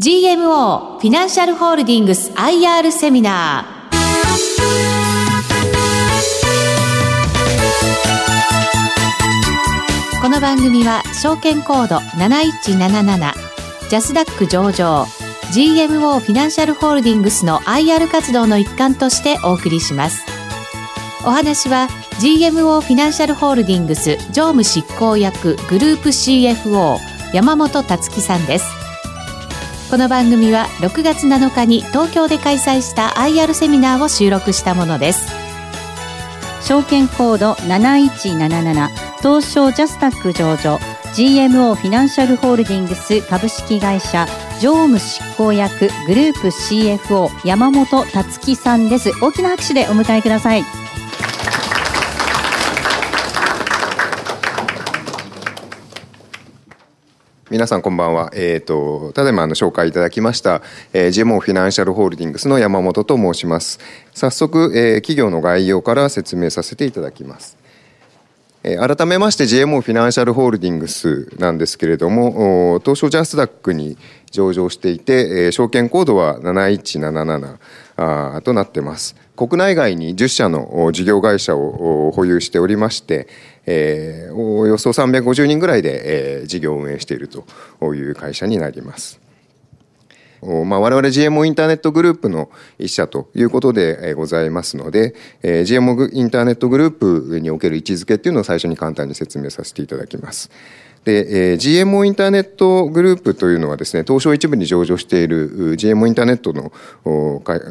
GMO フィナンシャルホールディングス IR セミナー。この番組は証券コード7177ジャスダック上場 GMO フィナンシャルホールディングスの IR 活動の一環としてお送りします。お話は GMO フィナンシャルホールディングス常務執行役グループ CFO 山本達樹さんです。この番組は6月7日に東京で開催した IR セミナーを収録したものです。証券コード7177東証ジャスタック上場 GMO フィナンシャルホールディングス株式会社常務執行役グループ CFO 山本達樹さんです。大きな拍手でお迎えください。皆さんこんばんは。えっ、ー、と、ただいまの紹介いただきました、えー、GMO フィナンシャルホールディングスの山本と申します。早速、えー、企業の概要から説明させていただきます。えー、改めまして GMO フィナンシャルホールディングスなんですけれども、東証ジャスダックに上場していて、えー、証券コードは7177あとなってます。国内外に10社の事業会社を保有しておりまして、えー、およそ350人ぐらいで、えー、事業を運営しているという会社になります。まあ、我々 GMO インターネットグループの一社ということでございますので、えー、GMO インターネットグループにおける位置づけっていうのを最初に簡単に説明させていただきます。で、えー、GMO インターネットグループというのはですね、東証一部に上場している GMO インターネットの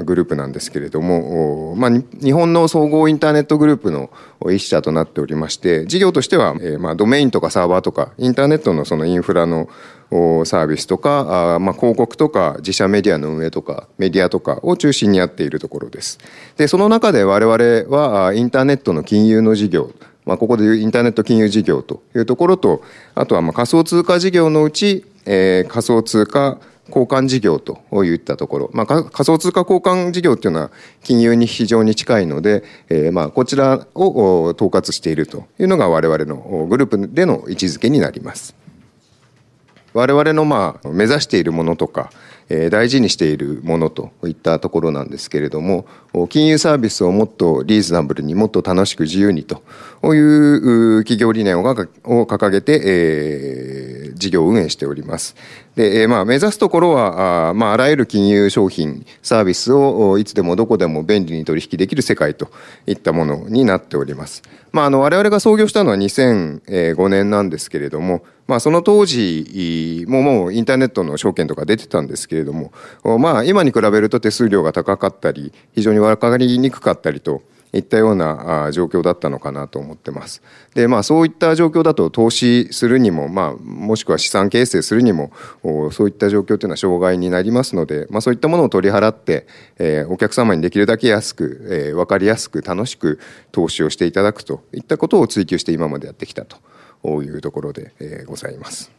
グループなんですけれども、まあ、日本の総合インターネットグループの一社となっておりまして、事業としては、えー、まあ、ドメインとかサーバーとか、インターネットのそのインフラのサービスとか、あまあ、広告とか自社メディアの運営とかメディアとかを中心にやっているところです。で、その中で我々はインターネットの金融の事業、まあ、ここでいうインターネット金融事業というところと、あとはまあ仮想通貨事業のうち、えー、仮想通貨交換事業といったところ、まあ、仮想通貨交換事業っていうのは金融に非常に近いので、えー、まあこちらを統括しているというのが我々のグループでの位置づけになります。我々のまあ目指しているものとか、大事にしているものといったところなんですけれども金融サービスをもっとリーズナブルにもっと楽しく自由にという企業理念を掲げて、事業を運営しております。で、まあ目指すところはあ,、まあ、あらゆる金融商品サービスをいつでもどこでも便利に取引できる世界といったものになっております。まあ、あの我々が創業したのは2005年なんですけれどもまあ、その当時ももうインターネットの証券とか出てたんですけれども、まあ、今に比べると手数料が高かったり非常に分かりにくかったりといったような状況だったのかなと思ってます。でまあそういった状況だと投資するにも、まあ、もしくは資産形成するにもそういった状況というのは障害になりますので、まあ、そういったものを取り払って、えー、お客様にできるだけ安く、えー、分かりやすく楽しく投資をしていただくといったことを追求して今までやってきたと。いうところで、ございます。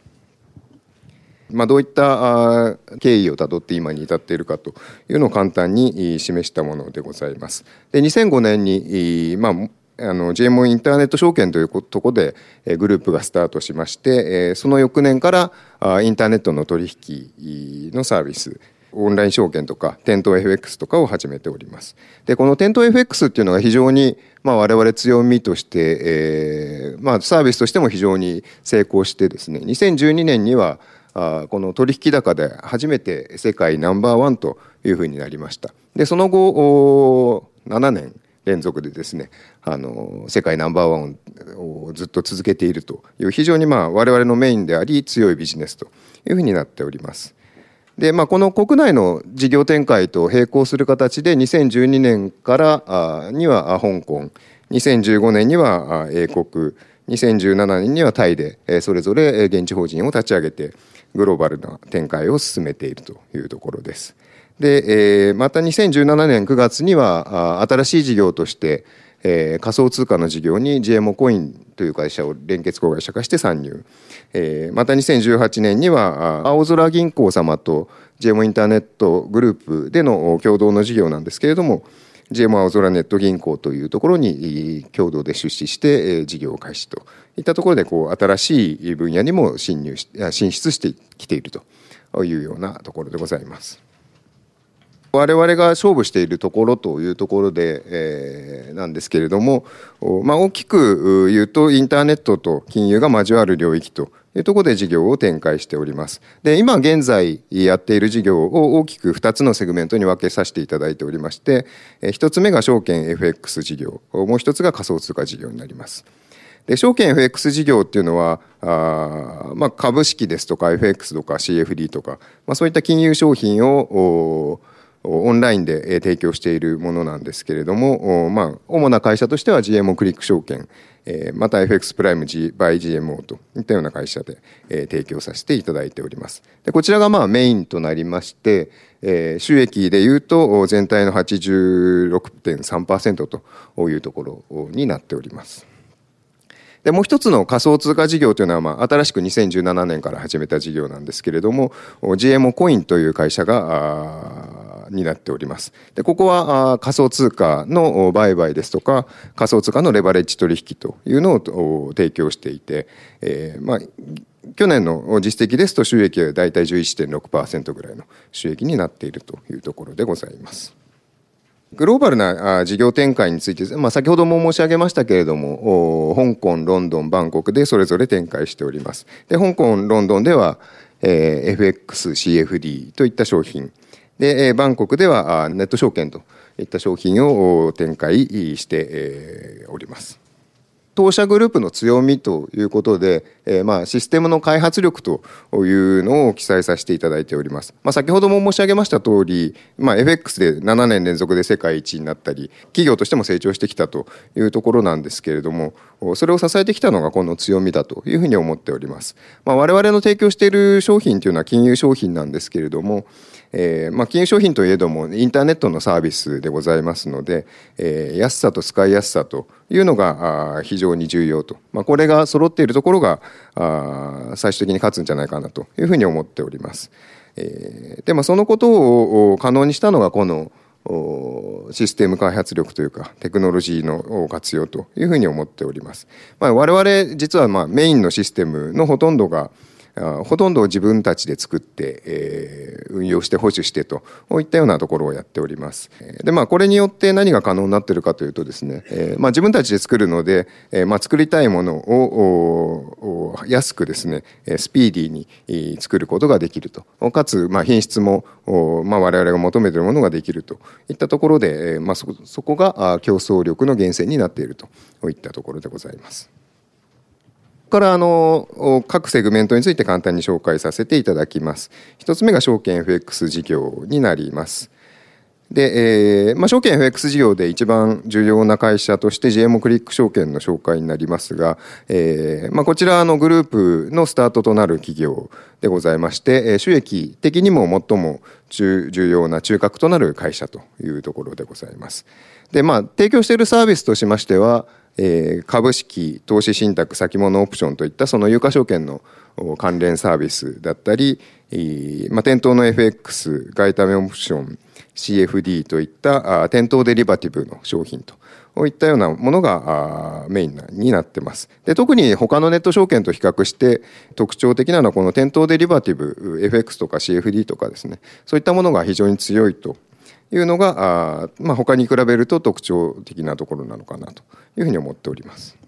まあ、どういった経緯をたどって今に至っているかというのを簡単に示したものでございます。で2005年に、まあ、あの GMO インターネット証券というところでグループがスタートしましてその翌年からインターネットの取引のサービスオンライン証券とか店頭 FX とかを始めております。でこの店頭 FX っていうのが非常にまあ我々強みとして、えーまあ、サービスとしても非常に成功してですね2012年にはあこの取引高で初めて世界ナンバーワンというふうになりました。でその後7年連続でですねあの世界ナンバーワンをずっと続けているという非常にまあ我々のメインであり強いビジネスというふうになっております。で、まあ、この国内の事業展開と並行する形で2012年からには香港2015年には英国2017年にはタイでそれぞれ現地法人を立ち上げてグローバルな展開を進めているというところです。で、また2017年9月には新しい事業としてえー、仮想通貨の事業に GMO コインという会社を連結子会社化して参入、えー、また2018年には青空銀行様と GMO インターネットグループでの共同の事業なんですけれども GMO 青空ネット銀行というところに共同で出資して事業開始といったところでこう新しい分野にも進入し進出してきているというようなところでございます。我々が勝負しているところというところで、えー、なんですけれども、まあ、大きく言うとインターネットと金融が交わる領域というところで事業を展開しております。で、今現在やっている事業を大きく2つのセグメントに分けさせていただいておりまして、1つ目が証券 FX 事業、もう1つが仮想通貨事業になります。で証券 FX 事業っていうのはあ、まあ、株式ですとか FX とか CFD とか、まあ、そういった金融商品をオンラインで提供しているものなんですけれども、まあ、主な会社としては GMO クリック証券、また FX プライム G by GMO といったような会社で提供させていただいております。でこちらがまあメインとなりまして、収益でいうと全体の86.3%というところになっております。でもう一つの仮想通貨事業というのは、まあ、新しく2017年から始めた事業なんですけれども GMO コインという会社がになっております。でここは仮想通貨の売買ですとか仮想通貨のレバレッジ取引というのを提供していて、えー、まあ去年の実績ですと収益は大体11.6%ぐらいの収益になっているというところでございます。グローバルな事業展開について、まあ、先ほども申し上げましたけれども香港ロンドンバンコクでそれぞれ展開しております。で香港ロンドンでは、えー、FXCFD といった商品で、バンコクではネット証券といった商品を展開しております。当社グループの強みということで、えー、まあシステムの開発力というのを記載させていただいております。まあ、先ほども申し上げました通り、まあ、FX で7年連続で世界一になったり企業としても成長してきたというところなんですけれどもそれを支えてきたのがこの強みだというふうに思っております。まあ、我々の提供している商品というのは金融商品なんですけれどもえーまあ、金融商品といえどもインターネットのサービスでございますので、えー、安さと使いやすさというのが非常に重要と、まあ、これが揃っているところがあ最終的に勝つんじゃないかなというふうに思っております。えー、でもそのことを可能にしたのがこのシステム開発力というかテクノロジーの活用というふうに思っております。まあ、我々実はまあメインのシステムのほとんどがほとんど自分たちで作って、えー、運用して保守してといったようなところをやっております。でまあこれによって何が可能になってるかというとですね、えーまあ、自分たちで作るので、えーまあ、作りたいものを安くですねスピーディーに作ることができるとかつ、まあ、品質も、まあ、我々が求めてるものができるといったところで、まあ、そそこが競争力の源泉になっているといったところでございます。からあの各セグメントについて簡単に紹介させていただきます。一つ目が証券 FX 事業になります。で、えーまあ、証券 FX 事業で一番重要な会社として JM クリック証券の紹介になりますが、えーまあ、こちらのグループのスタートとなる企業でございまして、収益的にも最も重要な中核となる会社というところでございます。で、まあ、提供しているサービスとしましては、えー、株式投資信託先物オプションといったその有価証券の関連サービスだったり、まあ、店頭の FX 外為オプション CFD といったあ店頭デリバティブの商品といったようなものがメインになってます。で特に他のネット証券と比較して特徴的なのはこの店頭デリバティブ FX とか CFD とかですねそういったものが非常に強いというのがあ、まあ、他に比べると特徴的なところなのかなというふうに思っております。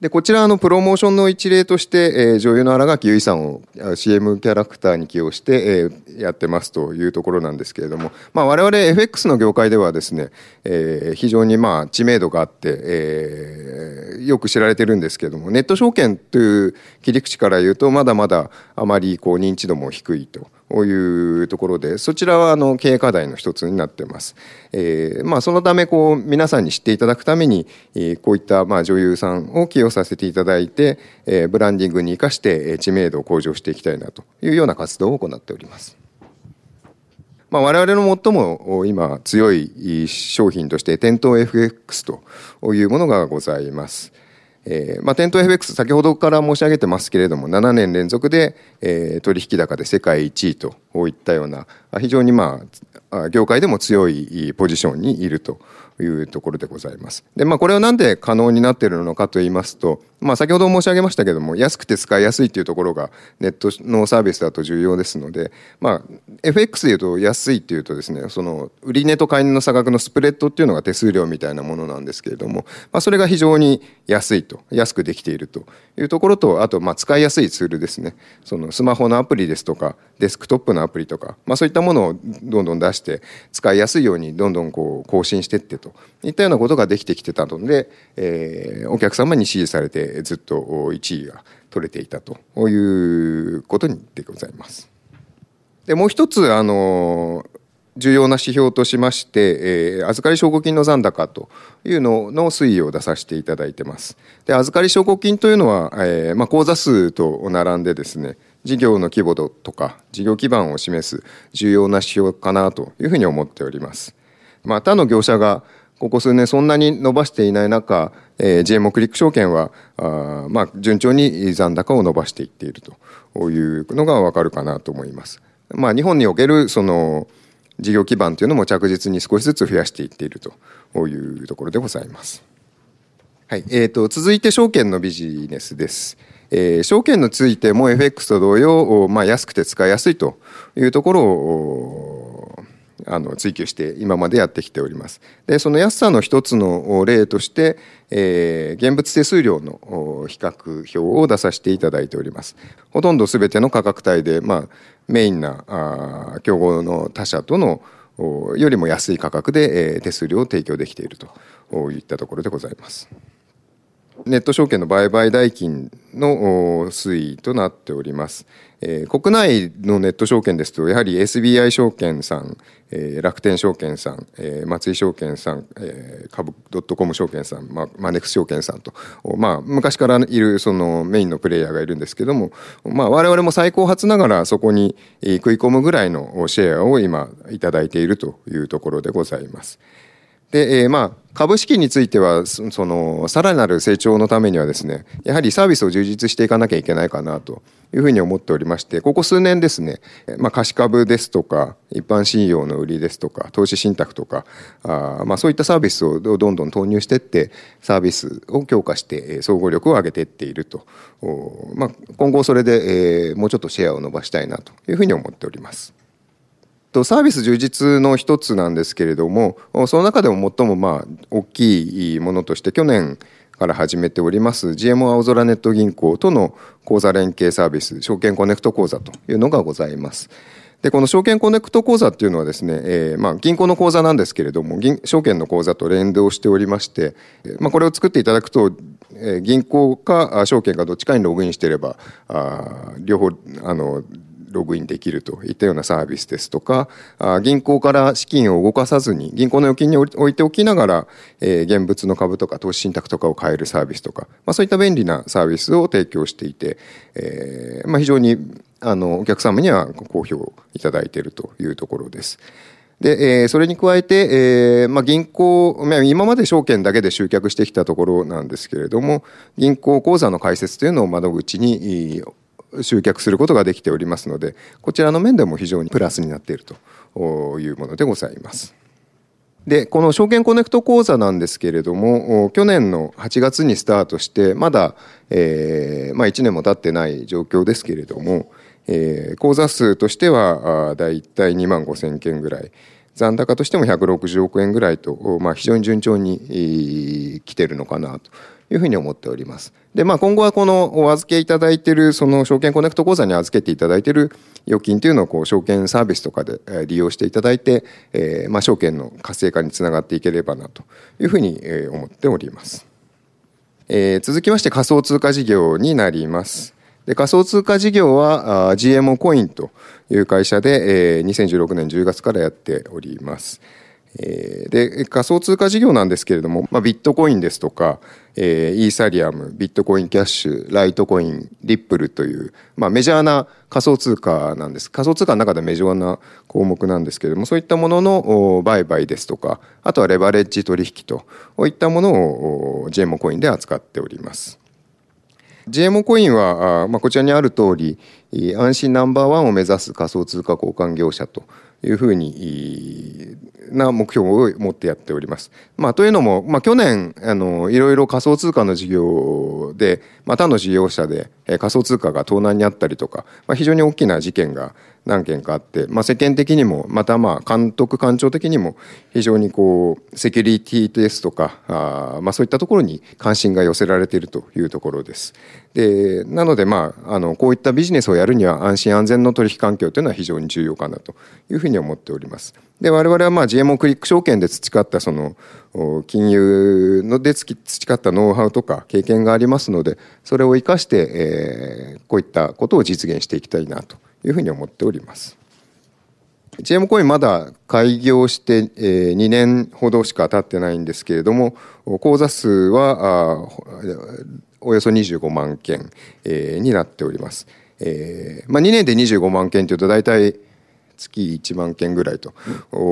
でこちらのプロモーションの一例として、えー、女優の新垣結衣さんを CM キャラクターに起用して、えー、やってますというところなんですけれども、まあ、我々 FX の業界ではですね、えー、非常にまあ知名度があって、えー、よく知られてるんですけれどもネット証券という切り口から言うとまだまだあまりこう認知度も低いと。いうところでそちらはあの経営課題の一つになってます。えー、まあそのためこう皆さんに知っていただくために、え、こういったまあ女優さんを起用させていただいて、え、ブランディングに生かして知名度を向上していきたいなというような活動を行っております。まあ、我々の最も今強い商品として店頭 FX というものがございます。えーまあ、店頭 FX 先ほどから申し上げてますけれども7年連続で、えー、取引高で世界1位といったような非常にまあ業界でも強いポジションにいるというところでございます。で、まあ、これは何で可能になっているのかと言いますと、まあ、先ほど申し上げましたけども、安くて使いやすいというところがネットのサービスだと重要ですので、まあ、FX でいうと安いっていうとですね、その売値と買い値の差額のスプレッドっていうのが手数料みたいなものなんですけれども、まあ、それが非常に安いと、安くできているというところと、あと、まあ、使いやすいツールですね。そのスマホのアプリですとか、デスクトップのアプリとか、まあ、そういったものをどんどん出して使いやすいようにどんどんこう更新してってといったようなことができてきてたので、えー、お客様に支持されてずっと1位が取れていたということにでございます。でもう一つあの重要な指標としまして、えー、預かり証拠金の残高というのの推移を出させていただいてます。で預かり証拠金というのは、えーまあ、口座数と並んでですね事業の規模とか事業基盤を示す重要な指標かなというふうに思っております。まあ、他の業者がここ数年そんなに伸ばしていない中、えー、GMO クリック証券はあ、まあ、順調に残高を伸ばしていっているというのがわかるかなと思います。まあ、日本におけるその事業基盤というのも着実に少しずつ増やしていっているというところでございます。はい、えーと、続いて証券のビジネスです。えー、証券についても FX と同様、まあ、安くて使いやすいというところをあの追求して今までやってきております。でその安さの一つの例として、えー、現物手数料の比較表を出させていただいております。ほとんど全ての価格帯で、まあ、メインなあ競合の他社とのよりも安い価格で、えー、手数料を提供できているといったところでございます。ネット証券の売買代金の推移となっております。えー、国内のネット証券ですと、やはり SBI 証券さん、えー、楽天証券さん、えー、松井証券さん、えー、株ドットコム証券さん、まあ、マネックス証券さんと、まあ、昔からいるそのメインのプレイヤーがいるんですけども、まあ、我々も最高発ながらそこに食い込むぐらいのシェアを今いただいているというところでございます。で、えー、まあ、株式については、その、さらなる成長のためにはですね、やはりサービスを充実していかなきゃいけないかなというふうに思っておりまして、ここ数年ですね、まあ、貸し株ですとか、一般信用の売りですとか、投資信託とか、あまあ、そういったサービスをどんどん投入していって、サービスを強化して、総合力を上げていっていると。まあ、今後それで、えー、もうちょっとシェアを伸ばしたいなというふうに思っております。とサービス充実の一つなんですけれどもその中でも最もまあ大きいものとして去年から始めております GMO 青空ネット銀行との口座連携サービス証券コネクト口座というのがございます。でこの証券コネクト口座っていうのはですね、えー、まあ銀行の口座なんですけれども銀証券の口座と連動しておりまして、まあ、これを作っていただくと、えー、銀行か証券かどっちかにログインしていればあ両方あのログインできるといったようなサービスですとか、銀行から資金を動かさずに、銀行の預金に置いておきながら、え現物の株とか投資信託とかを買えるサービスとか、まあ、そういった便利なサービスを提供していて、えー、まあ、非常にあのお客様には好評いただいているというところです。で、えー、それに加えて、えーまあ、銀行、今まで証券だけで集客してきたところなんですけれども、銀行口座の開設というのを窓口に集客することができておりますのでこちらの面でも非常にプラスになっているというものでございます。でこの証券コネクト講座なんですけれども去年の8月にスタートしてまだ、えーまあ、1年も経ってない状況ですけれども、えー、口座数としてはだいたい2万5千件ぐらい残高としても160億円ぐらいと、まあ、非常に順調に来てるのかなというふうに思っております。で、まあ、今後はこのお預けいただいている、その証券コネクト口座に預けていただいている預金というのを、こう、証券サービスとかで利用していただいて、えー、まあ、証券の活性化につながっていければな、というふうに思っております。えー、続きまして仮想通貨事業になります。で仮想通貨事業は GMO コインという会社で、2016年10月からやっております。えで仮想通貨事業なんですけれども、まあ、ビットコインですとか、えー、イーサリアムビットコインキャッシュライトコインリップルという、まあ、メジャーな仮想通貨なんです仮想通貨の中でメジャーな項目なんですけれどもそういったものの売買ですとかあとはレバレッジ取引といったものを JMO コインで扱っております。JMO コインは、まあ、こちらにある通り、安心ナンバーワンを目指す仮想通貨交換業者というふうにな目標を持ってやっております。まあ、というのも、まあ、去年あのいろいろ仮想通貨の事業で、まあ、他の事業者で仮想通貨が盗難にあったりとか、まあ、非常に大きな事件が何件かあって、まあ、世間的にもまたまあ監督官庁的にも非常にこうセキュリティテスとかあ、まあ、そういったところに関心が寄せられているというところです。でなので、まあ、あのこういったビジネスをやるには安心安全の取引環境というのは非常に重要かなというふうに思っております。で我々はまあ GMO クリック証券で培ったその金融ので培ったノウハウとか経験がありますのでそれを生かして、えー、こういったことを実現していきたいなというふうに思っております。GM コインまだ開業して2年ほどしか経ってないんですけれども口座数はおよそ25万件になっております。えーまあ、2年で25万件というと大体月1万件ぐらいと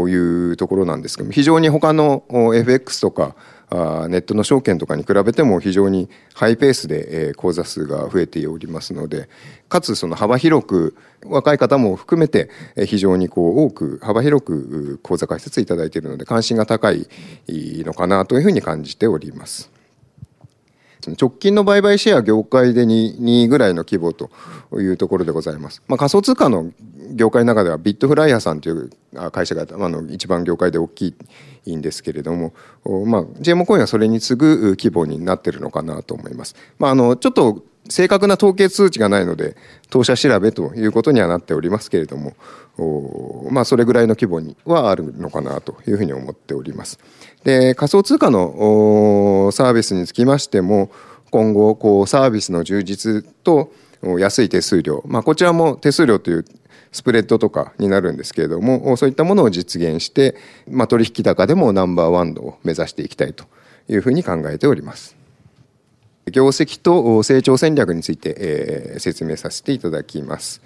いうところなんですけど非常に他の FX とかネットの証券とかに比べても非常にハイペースで口座数が増えておりますのでかつその幅広く若い方も含めて非常にこう多く幅広く口座開設いただいているので関心が高いのかなというふうに感じております。直近の売買シェア業界で 2, 2ぐらいの規模というところでございます。まあ、仮想通貨の業界の中ではビットフライヤーさんという会社があの一番業界で大きいんですけれども、まあ、GM コインはそれに次ぐ規模になってるのかなと思います。まあ、あのちょっと正確な統計数値がないので当社調べということにはなっておりますけれどもまあそれぐらいの規模にはあるのかなというふうに思っております。で仮想通貨のサービスにつきましても今後こうサービスの充実と安い手数料、まあ、こちらも手数料というスプレッドとかになるんですけれどもそういったものを実現して、まあ、取引高でもナンバーワンを目指していきたいというふうに考えております。業績と成長戦略について、えー、説明させていただきます。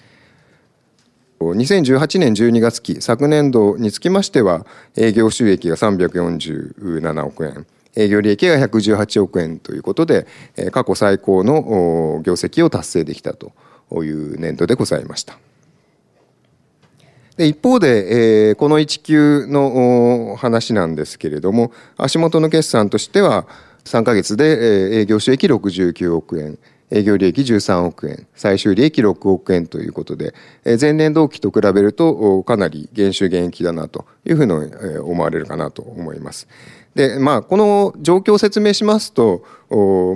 2018年12月期昨年度につきましては営業収益が347億円営業利益が118億円ということで過去最高の業績を達成できたという年度でございました。で一方で、えー、この1級の話なんですけれども足元の決算としては3か月で営業収益69億円営業利益13億円最終利益6億円ということで前年同期と比べるとかなり減収減益だなというふうに思われるかなと思います。でまあこの状況を説明しますと、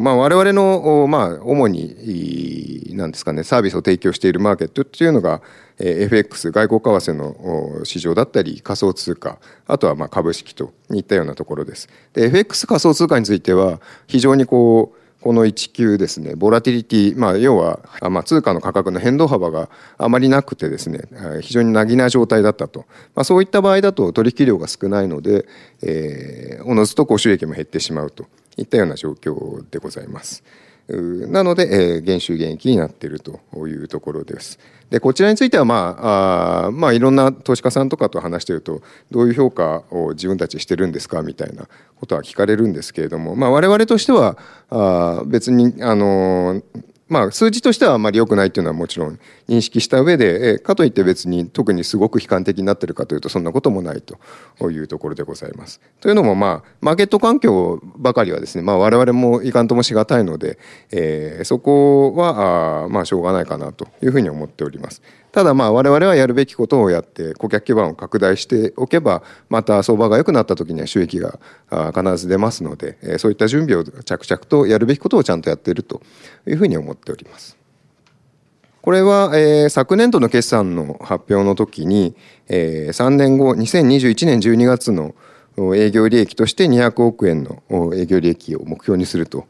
まあ、我々の、まあ、主に何ですかねサービスを提供しているマーケットっていうのが FX 外国為替の市場だったり仮想通貨あとはまあ株式といったようなところです。で FX 仮想通貨については非常にこうこの1級ですねボラティリティ、まあ、要は、まあ、通貨の価格の変動幅があまりなくてですね非常になぎな状態だったと、まあ、そういった場合だと取引量が少ないので、えー、おのずとこう収益も減ってしまうといったような状況でございます。なので、えー、減収減益になっているというところです。でこちらについては、まああまあ、いろんな投資家さんとかと話しているとどういう評価を自分たちしてるんですかみたいなことは聞かれるんですけれども、まあ、我々としてはあ別にあのまあ、数字としてはあまり良くないというのはもちろん認識した上でかといって別に特にすごく悲観的になってるかというとそんなこともないというところでございます。というのもまあマーケット環境ばかりはですね、まあ、我々もいかんともしがたいので、えー、そこはあまあしょうがないかなというふうに思っております。ただまあ我々はやるべきことをやって顧客基盤を拡大しておけばまた相場が良くなった時には収益が必ず出ますのでそういった準備を着々とやるべきことをちゃんとやっているというふうに思っております。これは、え、昨年度の決算の発表の時に、え、3年後2021年12月の営業利益として200億円の営業利益を目標にすると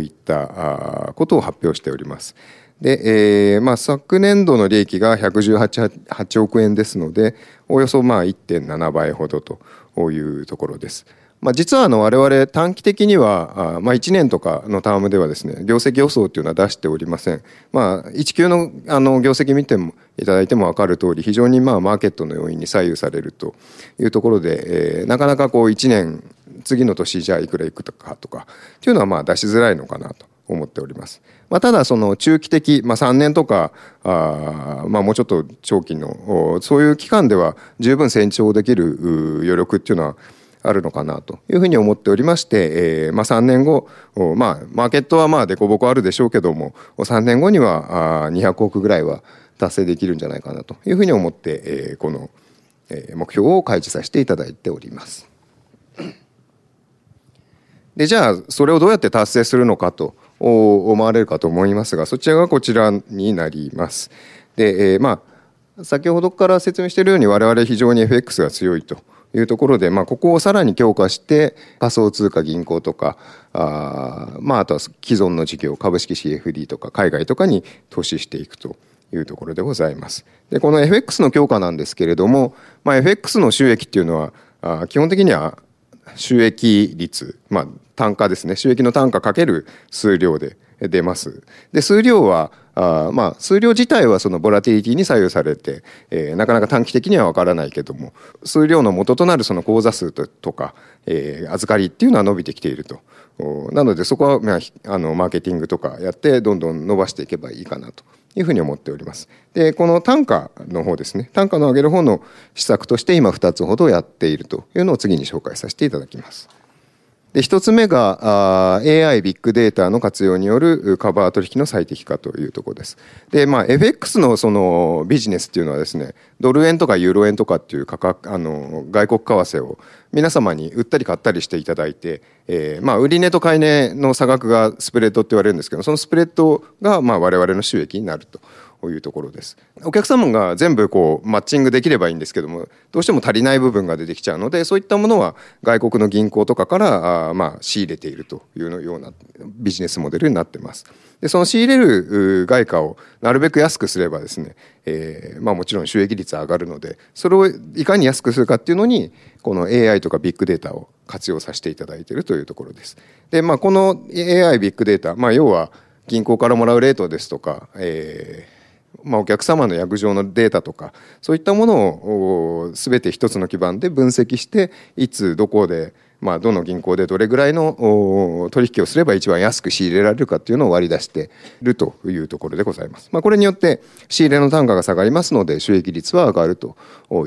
いったことを発表しております。で、えーまあ、昨年度の利益が118億円ですのでおよそまあ1.7倍ほどというところです。まあ、実はあの我々短期的にはまあ1年とかのタームではですね業績予想というのは出しておりません。まあ、1級のあの業績見てもいただいても分かる通り非常にまあマーケットの要因に左右されるというところで、えー、なかなかこう1年次の年じゃあいくらいくかとかっていうのはまあ出しづらいのかなと思っております。まあ、ただその中期的、まあ、3年とかあ、まあ、もうちょっと長期のそういう期間では十分成長できる余力っていうのはあるのかなというふうに思っておりまして、えーまあ、3年後、まあ、マーケットはまあ凸凹あるでしょうけども3年後にはあ200億ぐらいは達成できるんじゃないかなというふうに思って、えー、この目標を開示させていただいております。でじゃあそれをどうやって達成するのかと思われるかと思いますがそちらがこちらになります。で、えー、まあ先ほどから説明しているように我々非常に FX が強いというところで、まあ、ここをさらに強化して仮想通貨銀行とかあ,、まあ、あとは既存の事業株式 CFD とか海外とかに投資していくというところでございます。でこの FX の強化なんですけれども、まあ、FX の収益っていうのはあ基本的には収益率、まあ、単価ですね収益の単価かける数量で出ます。で数量はあまあ数量自体はそのボラティリティに左右されて、えー、なかなか短期的には分からないけども数量の元となるその口座数とか、えー、預かりっていうのは伸びてきているとなのでそこは、まあ、あのマーケティングとかやってどんどん伸ばしていけばいいかなというふうに思っております。でこの単価の方ですね単価の上げる方の施策として今2つほどやっているというのを次に紹介させていただきます。で1つ目が AI ビッグデータの活用によるカバー取引の最適化というところです。で、まあ、FX のそのビジネスっていうのはですねドル円とかユーロ円とかっていう価格あの外国為替を皆様に売ったり買ったりしていただいて、えー、まあ売値と買い値の差額がスプレッドって言われるんですけどそのスプレッドがまあ我々の収益になると。こういうところです。お客様が全部こうマッチングできればいいんですけどもどうしても足りない部分が出てきちゃうのでそういったものは外国の銀行とかからあまあ仕入れているというようなビジネスモデルになってます。でその仕入れる外貨をなるべく安くすればですね、えー、まあもちろん収益率は上がるのでそれをいかに安くするかっていうのにこの AI とかビッグデータを活用させていただいているというところです。でまあこの AI ビッグデータまあ要は銀行からもらうレートですとか、えーまあ、お客様の約定のデータとかそういったものを全て一つの基盤で分析していつどこで、まあ、どの銀行でどれぐらいの取引をすれば一番安く仕入れられるかっていうのを割り出しているというところでございます。まあ、これによって仕入れの単価が下がりますので収益率は上がると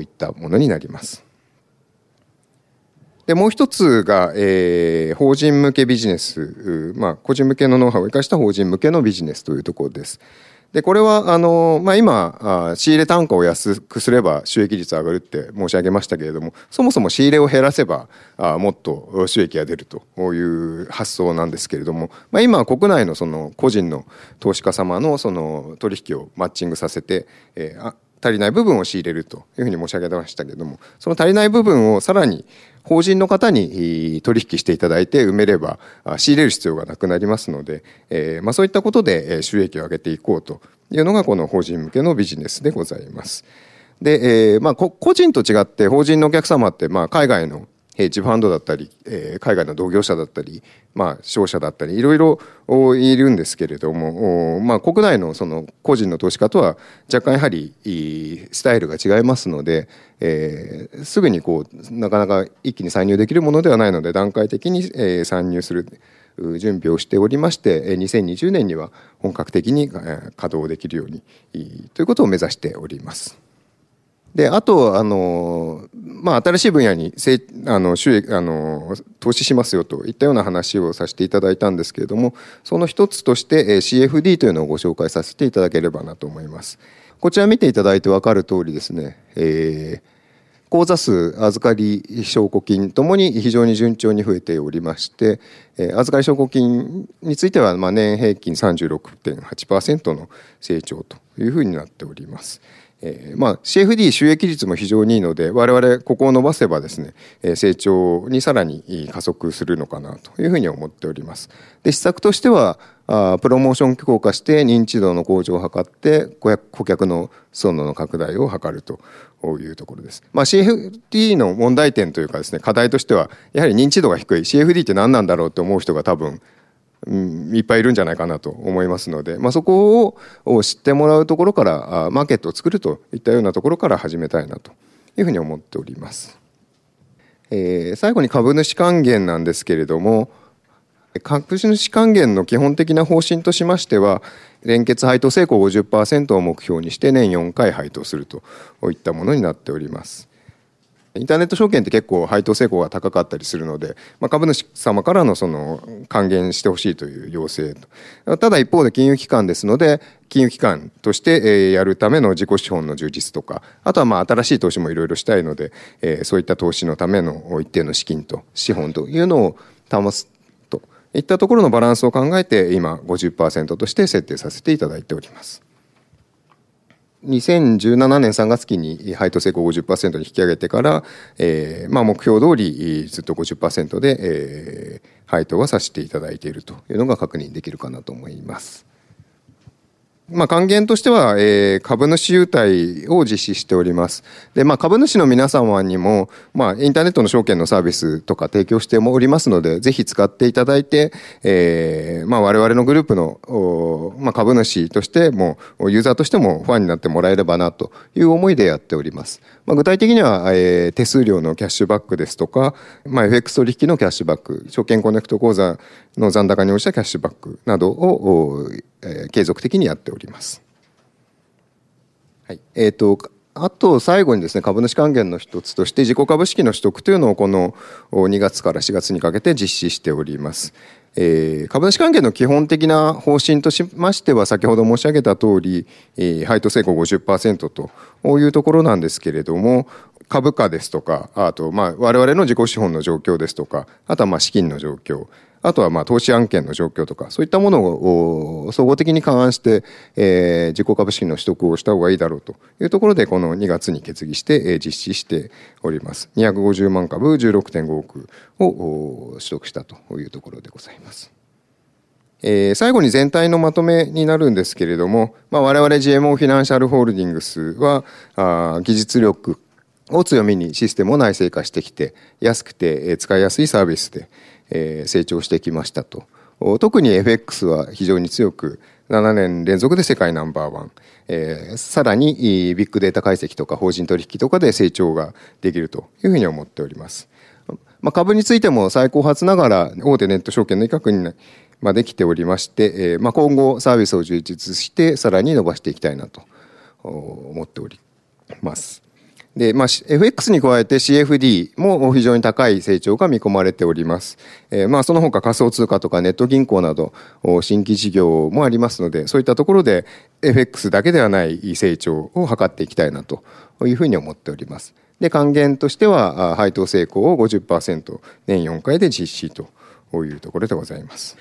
いったものになります。でもう一つが、えー、法人向けビジネス、まあ、個人向けのノウハウを生かした法人向けのビジネスというところです。でこれはあの、まあ、今仕入れ単価を安くすれば収益率上がるって申し上げましたけれどもそもそも仕入れを減らせばあもっと収益が出るという発想なんですけれども、まあ、今国内のその個人の投資家様のその取引をマッチングさせて、えー、足りない部分を仕入れるというふうに申し上げましたけれどもその足りない部分をさらに法人の方に取引していただいて埋めれば仕入れる必要がなくなりますので、えー、まあ、そういったことで収益を上げていこうというのがこの法人向けのビジネスでございます。で、えー、まあ、個人と違って法人のお客様ってまあ海外のヘッジファンドだったり、えー、海外の同業者だったり、まあ、商社だったりいろいろいるんですけれども、まあ、国内のその個人の投資家とは若干やはりスタイルが違いますので、えー、すぐにこうなかなか一気に参入できるものではないので段階的に、えー、参入する準備をしておりまして2020年には本格的に稼働できるようにということを目指しております。であとあの、まあ、新しい分野にせあの収益あの投資しますよといったような話をさせていただいたんですけれどもその一つとしてえ CFD というのをご紹介させていただければなと思います。こちら見ていただいて分かる通りですね、えー、口座数預かり証拠金ともに非常に順調に増えておりまして、え、預かり証拠金についてはまあ年平均36.8%の成長というふうになっております。えーまあ、CFD 収益率も非常にいいので我々ここを伸ばせばですね成長にさらに加速するのかなというふうに思っております。で施策としてはあプロモーション強化して認知度の向上を図って顧客の損度の拡大を図るというところです。まあ、CFD の問題点というかですね課題としてはやはり認知度が低い CFD って何なんだろうって思う人が多分うん、いっぱいいるんじゃないかなと思いますので、まあ、そこを知ってもらうところからマーケットを作るといったようなところから始めたいなというふうに思っております。えー、最後に株主還元なんですけれども株主還元の基本的な方針としましては連結配当成功50%を目標にして年4回配当するといったものになっております。インターネット証券って結構配当成功が高かったりするので、まあ、株主様からのその還元してほしいという要請とただ一方で金融機関ですので金融機関としてやるための自己資本の充実とかあとはまあ新しい投資もいろいろしたいのでそういった投資のための一定の資金と資本というのを保つといったところのバランスを考えて今50%として設定させていただいております。2017年3月期に配当成功50%に引き上げてから、えーまあ、目標通りずっと50%で、えー、配当はさせていただいているというのが確認できるかなと思います。まあ、還元としては、えー、株主優待を実施しております。で、まあ、株主の皆様にも、まあ、インターネットの証券のサービスとか提供しておりますので、ぜひ使っていただいて、えー、まあ、我々のグループの、まあ、株主としても、ユーザーとしてもファンになってもらえればな、という思いでやっております。まあ、具体的には、えー、手数料のキャッシュバックですとか、まあ、FX 取引のキャッシュバック、証券コネクト口座の残高に応じたキャッシュバックなどを、えー、継続的にやっております。はい、えっ、ー、とあと最後にですね株主還元の一つとして自己株式の取得というのをこの2月から4月にかけて実施しております。えー、株主還元の基本的な方針としましては先ほど申し上げた通り、えー、配当成功50%というところなんですけれども株価ですとかあとまあ我々の自己資本の状況ですとかあとはまあ資金の状況あとはまあ投資案件の状況とかそういったものを総合的に勘案して、えー、自己株式の取得をした方がいいだろうというところでこの2月に決議して、実施しております250万株16.5億を取得したというところでございます。えー、最後に全体のまとめになるんですけれども、まあ、我々 GMO フィナンシャルホールディングスはあ技術力を強みにシステムを内製化してきて安くて使いやすいサービスで、え成長してきましたと特に FX は非常に強く7年連続で世界ナンバーワン、えー、さらにビッグデータ解析とか法人取引とかで成長ができるというふうに思っております。まあ、株についても最高発ながら大手ネット証券の威嚇にまできておりまして、えーまあ、今後サービスを充実してさらに伸ばしていきたいなと思っております。で、まあ、FX に加えて CFD も非常に高い成長が見込まれております。えー、まあ、その他仮想通貨とかネット銀行など新規事業もありますので、そういったところで FX だけではない成長を図っていきたいなというふうに思っております。で、還元としては配当成功を50%年4回で実施というところでございます。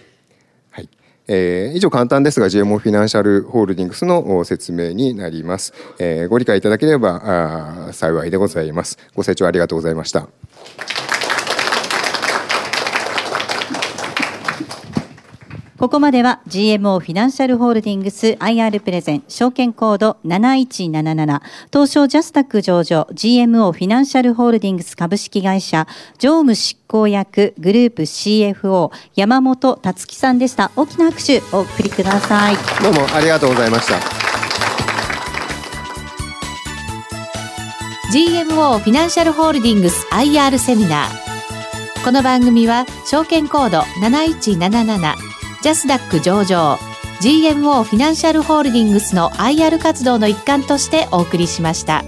えー、以上簡単ですが GMO フィナンシャルホールディングスの説明になります、えー、ご理解いただければ幸いでございます。ご清聴ありがとうございました。ここまでは GMO フィナンシャルホールディングス IR プレゼン証券コード7177東証ジャスタック上場 GMO フィナンシャルホールディングス株式会社常務執行役グループ CFO 山本達樹さんでした。大きな拍手お送りください。どうもありがとうございました。GMO フィナンシャルホールディングス IR セミナー。この番組は証券コード7177ジャスダック上場 GMO フィナンシャルホールディングスの IR 活動の一環としてお送りしました。